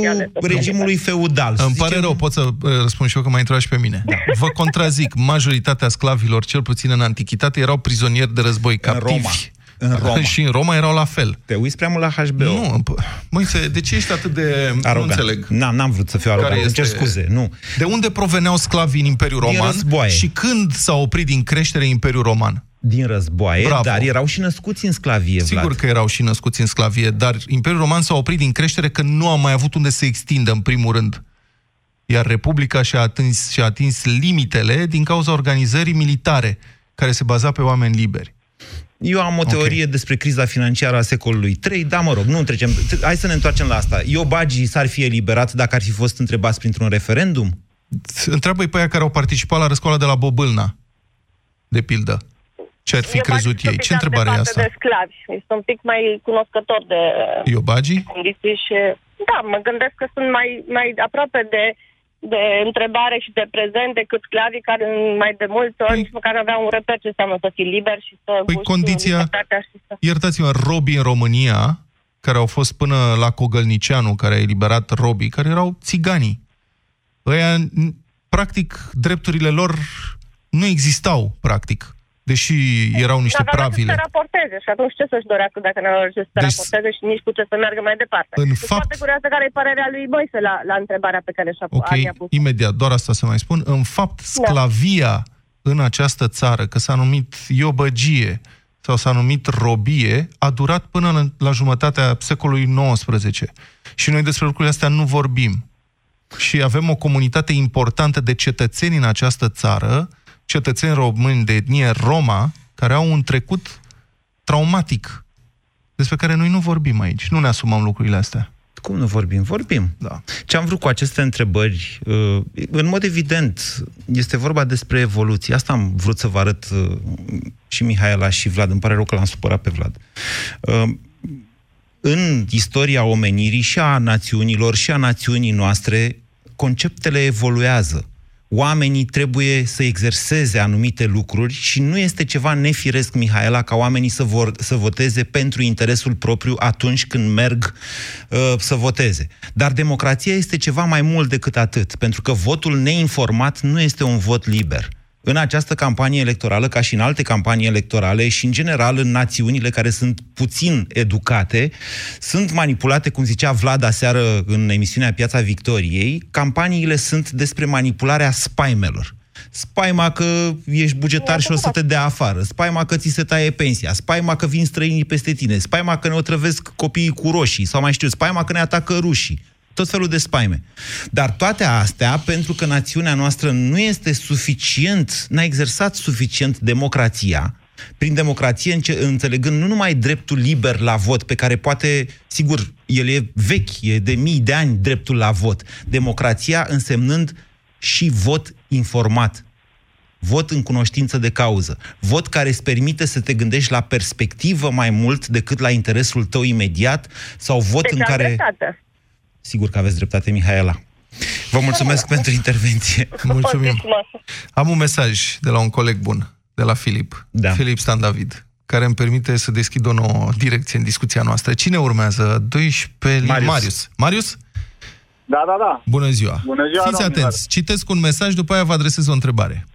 S6: regimului feudal.
S5: Îmi
S6: zicem...
S5: pare rău, pot să uh, răspund și eu că m-ai întrebat și pe mine. Da. Vă contrazic, majoritatea sclavilor, cel puțin în antichitate, erau prizonieri de război, captivi. În Roma.
S6: În Roma.
S5: Și în Roma erau la fel.
S6: Te uiți prea mult la HBO.
S5: Nu, Moise, de ce ești atât de...
S6: Arogant.
S5: Nu înțeleg.
S6: N-am, n-am vrut să fiu arogant, este... cer scuze, nu.
S5: De unde proveneau sclavii în Imperiul Roman?
S6: războaie.
S5: Și când s-a oprit din creștere Imperiul Roman?
S6: Din războaie, Bravo. dar erau și născuți în sclavie,
S5: Sigur
S6: Vlad.
S5: că erau și născuți în sclavie, dar Imperiul Roman s-a oprit din creștere că nu a mai avut unde să extindă, în primul rând. Iar Republica și-a atins, și-a atins limitele din cauza organizării militare, care se baza pe oameni liberi.
S6: Eu am o teorie okay. despre criza financiară a secolului 3, da, mă rog, nu trecem. Hai să ne întoarcem la asta. Iobagii s-ar fi eliberat dacă ar fi fost întrebați printr-un referendum?
S5: Întreabă-i pe aia care au participat la răscoala de la Bobâlna, de pildă. Ce ar fi crezut ei? Ce întrebare e asta?
S11: de sclavi. Este un pic mai cunoscător de
S5: Iobagii?
S11: condiții și... Da, mă gândesc că sunt mai, mai aproape de de întrebare și de prezent decât sclavii care mai de multe ori păi, nici măcar aveau un reper ce înseamnă să fii liber și să
S5: păi condiția,
S11: și să...
S5: iertați-mă, robii în România, care au fost până la Cogălnicianu, care a eliberat robii, care erau țiganii. Ăia, practic, drepturile lor nu existau, practic deși erau niște
S11: Dar
S5: pravile.
S11: să raporteze și atunci ce să-și dorească dacă nu au ce să deci, raporteze și nici cu ce să meargă mai departe.
S5: În
S11: deci fapt... foarte curioasă care e părerea lui Moise la, la întrebarea pe care și-a
S5: Ok, pus. imediat, doar asta să mai spun. În fapt, da. sclavia da. în această țară, că s-a numit iobăgie sau s-a numit robie, a durat până la, la jumătatea secolului XIX. Și noi despre lucrurile astea nu vorbim. și avem o comunitate importantă de cetățeni în această țară, cetățeni români de etnie Roma, care au un trecut traumatic, despre care noi nu vorbim aici, nu ne asumăm lucrurile astea.
S6: Cum nu vorbim? Vorbim.
S5: Da.
S6: Ce am vrut cu aceste întrebări, uh, în mod evident, este vorba despre evoluție. Asta am vrut să vă arăt uh, și Mihaela și Vlad. Îmi pare rău că l-am supărat pe Vlad. Uh, în istoria omenirii și a națiunilor și a națiunii noastre, conceptele evoluează oamenii trebuie să exerseze anumite lucruri și nu este ceva nefiresc, Mihaela, ca oamenii să, vor, să voteze pentru interesul propriu atunci când merg uh, să voteze. Dar democrația este ceva mai mult decât atât, pentru că votul neinformat nu este un vot liber în această campanie electorală, ca și în alte campanii electorale și, în general, în națiunile care sunt puțin educate, sunt manipulate, cum zicea Vlad aseară în emisiunea Piața Victoriei, campaniile sunt despre manipularea spaimelor. Spaima că ești bugetar și o să te dea afară, spaima că ți se taie pensia, spaima că vin străinii peste tine, spaima că ne otrăvesc copiii cu roșii, sau mai știu, spaima că ne atacă rușii tot felul de spaime. Dar toate astea, pentru că națiunea noastră nu este suficient, n-a exersat suficient democrația, prin democrație înțelegând nu numai dreptul liber la vot, pe care poate, sigur, el e vechi, e de mii de ani dreptul la vot, democrația însemnând și vot informat, vot în cunoștință de cauză, vot care îți permite să te gândești la perspectivă mai mult decât la interesul tău imediat, sau vot deci în care... Dreptate. Sigur că aveți dreptate, Mihaela. Vă mulțumesc pentru intervenție.
S5: Mulțumim. Am un mesaj de la un coleg bun, de la Filip. Da. Filip Stan David care îmi permite să deschid o nouă direcție în discuția noastră. Cine urmează? 12... Marius. Marius. Marius?
S12: Da, da, da.
S5: Bună ziua.
S12: Bună ziua,
S5: Fiți atenți, citesc un mesaj, după aia vă adresez o întrebare.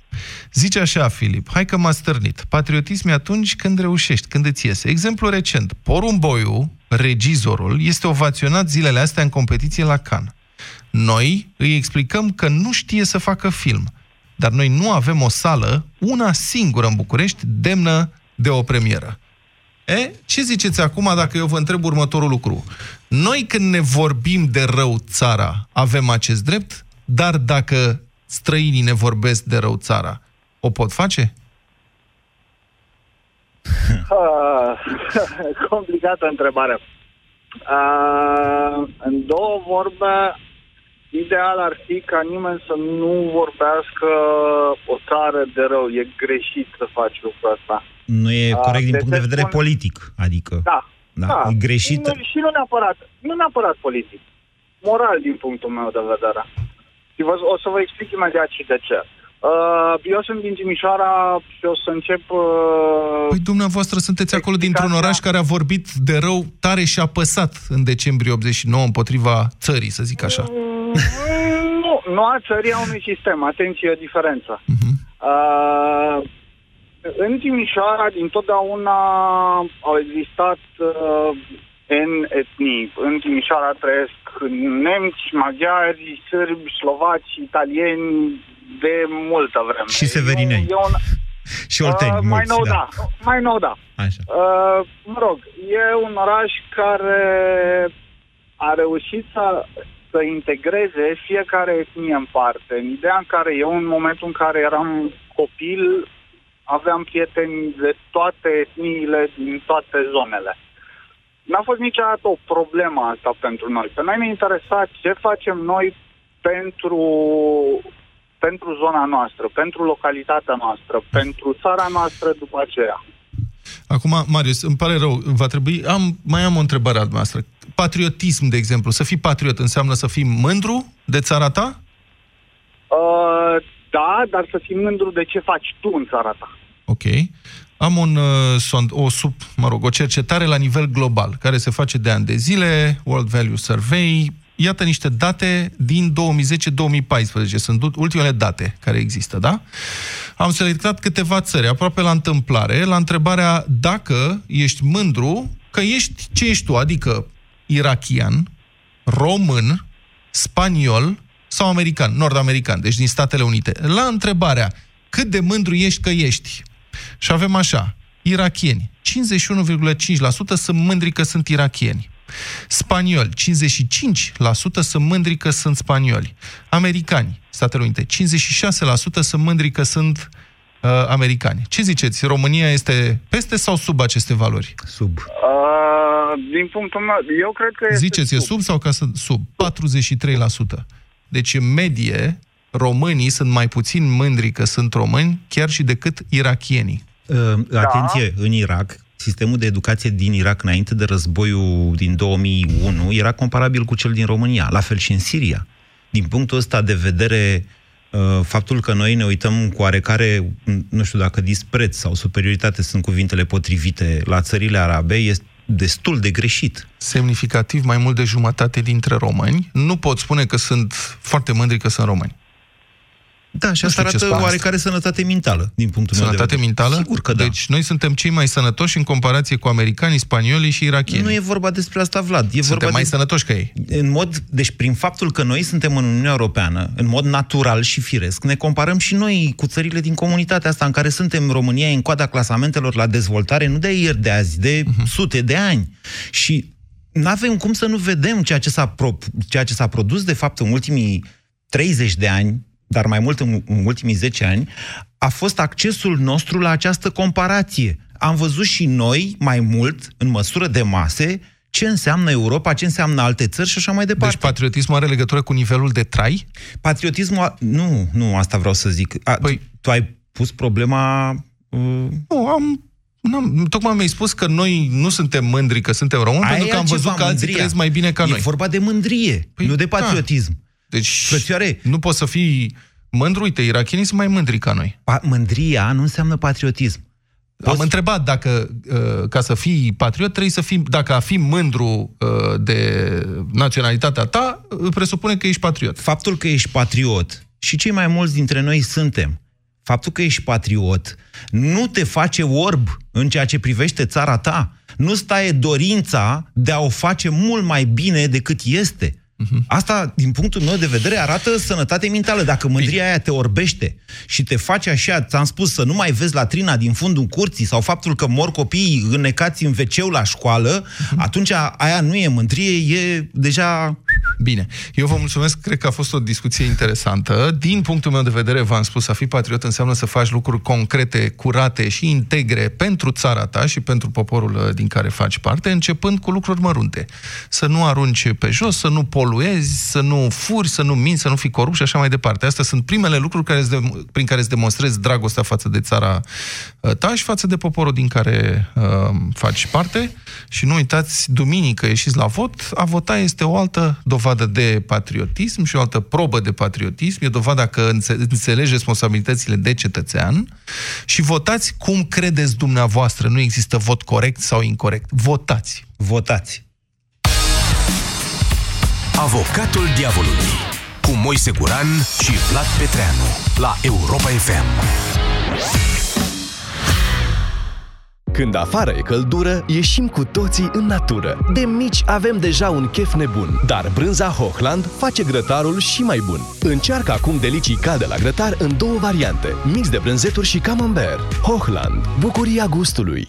S5: Zice așa, Filip, hai că m-a stârnit. Patriotism e atunci când reușești, când îți iese. Exemplu recent, porumboiul, regizorul, este ovaționat zilele astea în competiție la Cannes. Noi îi explicăm că nu știe să facă film, dar noi nu avem o sală, una singură în București, demnă de o premieră. E, ce ziceți acum dacă eu vă întreb următorul lucru? Noi când ne vorbim de rău țara, avem acest drept, dar dacă străinii ne vorbesc de rău țara, o pot face?
S12: Complicată întrebare. Uh, în două vorbe, ideal ar fi ca nimeni să nu vorbească o țară de rău. E greșit să faci lucrul ăsta.
S6: Nu e corect uh, din punct de vedere spun... politic, adică...
S12: Da.
S6: Da, da. E greșit.
S12: Nu, și nu neapărat, nu neapărat politic. Moral, din punctul meu de vedere. Și vă, o să vă explic imediat și de ce. Uh, eu sunt din Timișoara și o să încep... Uh,
S5: păi dumneavoastră sunteți acolo dintr-un oraș care a vorbit de rău tare și apăsat în decembrie 89 împotriva țării, să zic așa.
S12: Mm, nu, nu a țării, a unui sistem. Atenție, o diferență. Uh-huh. Uh, în Timișoara, din totdeauna au existat uh, în etnii. În Timișoara trăiesc nemți, maghiari, sârbi, slovaci, italieni, de multă vreme.
S6: Și severinei. E un, și olteni, uh, mulți,
S12: Mai nou, da. da. Mai nou, da.
S6: Așa.
S12: Uh, mă rog, e un oraș care a reușit să, să integreze fiecare etnie în parte. În ideea în care eu, în momentul în care eram copil, aveam prieteni de toate etniile din toate zonele. N-a fost niciodată o problemă asta pentru noi. Pe noi ne interesa ce facem noi pentru, pentru zona noastră, pentru localitatea noastră, pentru țara noastră după aceea.
S5: Acum, Marius, îmi pare rău, va trebui... Am, mai am o întrebare a noastră. Patriotism, de exemplu, să fii patriot înseamnă să fii mândru de țara ta?
S12: Uh, da, dar să fii mândru de ce faci tu în țara ta.
S5: Ok. Am un, uh, o, sub, mă rog, o cercetare la nivel global, care se face de ani de zile, World Value Survey, iată niște date din 2010-2014. Sunt ultimele date care există, da? Am selectat câteva țări, aproape la întâmplare, la întrebarea dacă ești mândru că ești ce ești tu, adică irachian, român, spaniol sau american, nord-american, deci din Statele Unite. La întrebarea cât de mândru ești că ești, și avem așa, irachieni. 51,5% sunt mândri că sunt irachieni. Spanioli, 55% sunt mândri că sunt spanioli. Americani, Statele Unite, 56% sunt mândri că sunt uh, americani. Ce ziceți? România este peste sau sub aceste valori?
S6: Sub.
S12: Uh, din punctul meu, eu cred că este
S5: Ziceți,
S12: sub.
S5: e sub sau ca să... Sub. 43%. Deci, în medie, românii sunt mai puțin mândri că sunt români, chiar și decât irachienii.
S6: Uh, atenție, în Irak, sistemul de educație din Irak înainte de războiul din 2001 era comparabil cu cel din România, la fel și în Siria. Din punctul ăsta de vedere, uh, faptul că noi ne uităm cu oarecare, nu știu dacă dispreț sau superioritate sunt cuvintele potrivite la țările arabe, este destul de greșit.
S5: Semnificativ mai mult de jumătate dintre români nu pot spune că sunt foarte mândri că sunt români.
S6: Da, și
S5: Nu
S6: asta
S5: știu ce
S6: arată
S5: spune
S6: oarecare sănătate mentală, din punctul
S5: Sănătate
S6: meu de vedere.
S5: mentală?
S6: Sigur că da.
S5: Deci noi suntem cei mai sănătoși în comparație cu americanii, spaniolii și irachieni.
S6: Nu e vorba despre asta, Vlad. E
S5: Suntem
S6: vorba
S5: mai
S6: de...
S5: sănătoși ca ei.
S6: În mod, deci prin faptul că noi suntem în Uniunea Europeană, în mod natural și firesc, ne comparăm și noi cu țările din comunitatea asta în care suntem. România e în coada clasamentelor la dezvoltare, nu de ieri, de azi, de
S5: Mhm.
S6: sute de ani. Și nu avem cum să nu vedem ceea ce, s-a pro, ceea ce s-a produs, de fapt, în ultimii 30 de ani, dar mai mult în, în ultimii 10 ani, a fost accesul nostru la această comparație. Am văzut și noi, mai mult, în măsură de mase, ce înseamnă Europa, ce înseamnă alte țări și așa mai departe.
S5: Deci patriotismul are legătură cu nivelul de trai?
S6: Patriotismul... A... Nu, nu, asta vreau să zic. A, păi... Tu ai pus problema... Uh...
S5: Nu, am N-am, tocmai mi-ai spus că noi nu suntem mândri că suntem români,
S6: Aia
S5: pentru că
S6: e
S5: am văzut
S6: altceva,
S5: că alții
S6: mândria.
S5: trăiesc mai bine ca
S6: E
S5: noi.
S6: vorba de mândrie, nu de patriotism.
S5: Da. Deci,
S6: Frățioare,
S5: nu poți să fii mândru. Uite, irachienii sunt mai mândri ca noi.
S6: Pa- mândria nu înseamnă patriotism.
S5: Am întrebat dacă, uh, ca să fii patriot, trebuie să fii, dacă a fi mândru uh, de naționalitatea ta, uh, presupune că ești patriot.
S6: Faptul că ești patriot, și cei mai mulți dintre noi suntem, faptul că ești patriot nu te face orb în ceea ce privește țara ta. Nu stai dorința de a o face mult mai bine decât este. Asta, din punctul meu de vedere, arată sănătate mentală. Dacă mândria aia te orbește și te face așa, ți-am spus, să nu mai vezi latrina din fundul curții sau faptul că mor copiii înnecați în wc la școală, atunci aia nu e mândrie, e deja...
S5: Bine, eu vă mulțumesc, cred că a fost o discuție interesantă. Din punctul meu de vedere, v-am spus, a fi patriot înseamnă să faci lucruri concrete, curate și integre pentru țara ta și pentru poporul uh, din care faci parte, începând cu lucruri mărunte. Să nu arunci pe jos, să nu poluezi, să nu furi, să nu minți, să nu fii corupt și așa mai departe. Astea sunt primele lucruri care îți de, prin care îți demonstrezi dragostea față de țara uh, ta și față de poporul din care uh, faci parte. Și nu uitați, duminică ieșiți la vot, a vota este o altă dovadă de patriotism și o altă probă de patriotism, e dovada că înțe- înțelegi responsabilitățile de cetățean și votați cum credeți dumneavoastră. Nu există vot corect sau incorrect. Votați.
S6: Votați.
S4: Avocatul diavolului cu Moise Guran și Vlad Petreanu la Europa FM.
S13: Când afară e căldură, ieșim cu toții în natură. De mici avem deja un chef nebun, dar brânza Hochland face grătarul și mai bun. Încearcă acum delicii calde la grătar în două variante, mix de brânzeturi și camembert. Hochland, bucuria gustului.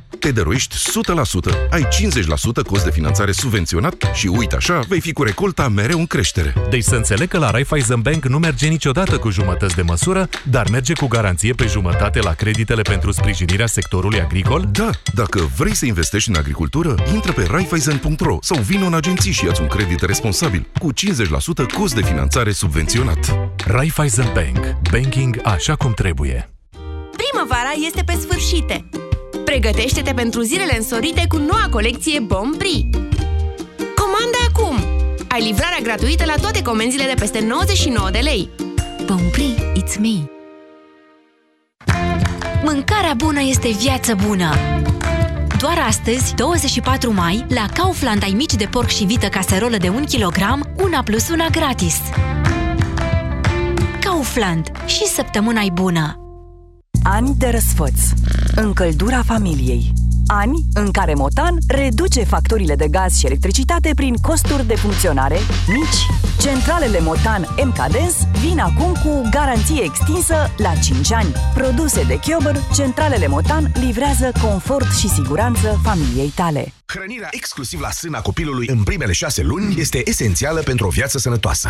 S14: Te dăruiești 100%, ai 50% cost de finanțare subvenționat și uite așa, vei fi cu recolta mereu în creștere.
S3: Deci să înțeleg că la Raiffeisen Bank nu merge niciodată cu jumătăți de măsură, dar merge cu garanție pe jumătate la creditele pentru sprijinirea sectorului agricol?
S14: Da, dacă vrei să investești în agricultură, intră pe Raiffeisen.ro sau vină în agenții și ia-ți un credit responsabil cu 50% cost de finanțare subvenționat.
S3: Raiffeisen Bank. Banking așa cum trebuie.
S15: Primăvara este pe sfârșite. Pregătește-te pentru zilele însorite cu noua colecție Bon Prix. Comanda acum! Ai livrarea gratuită la toate comenzile de peste 99 de lei.
S16: Bon Prix, it's me. Mâncarea bună este viață bună. Doar astăzi, 24 mai, la Kaufland ai mici de porc și vită caserolă de 1 kg, una plus una gratis. Kaufland. Și săptămâna bună!
S17: Ani de răsfăț. Încăldura familiei. Ani în care Motan reduce facturile de gaz și electricitate prin costuri de funcționare mici. Centralele Motan MKDens vin acum cu garanție extinsă la 5 ani. Produse de Chiober, centralele Motan livrează confort și siguranță familiei tale.
S18: Hrănirea exclusiv la sâna copilului în primele șase luni este esențială pentru o viață sănătoasă.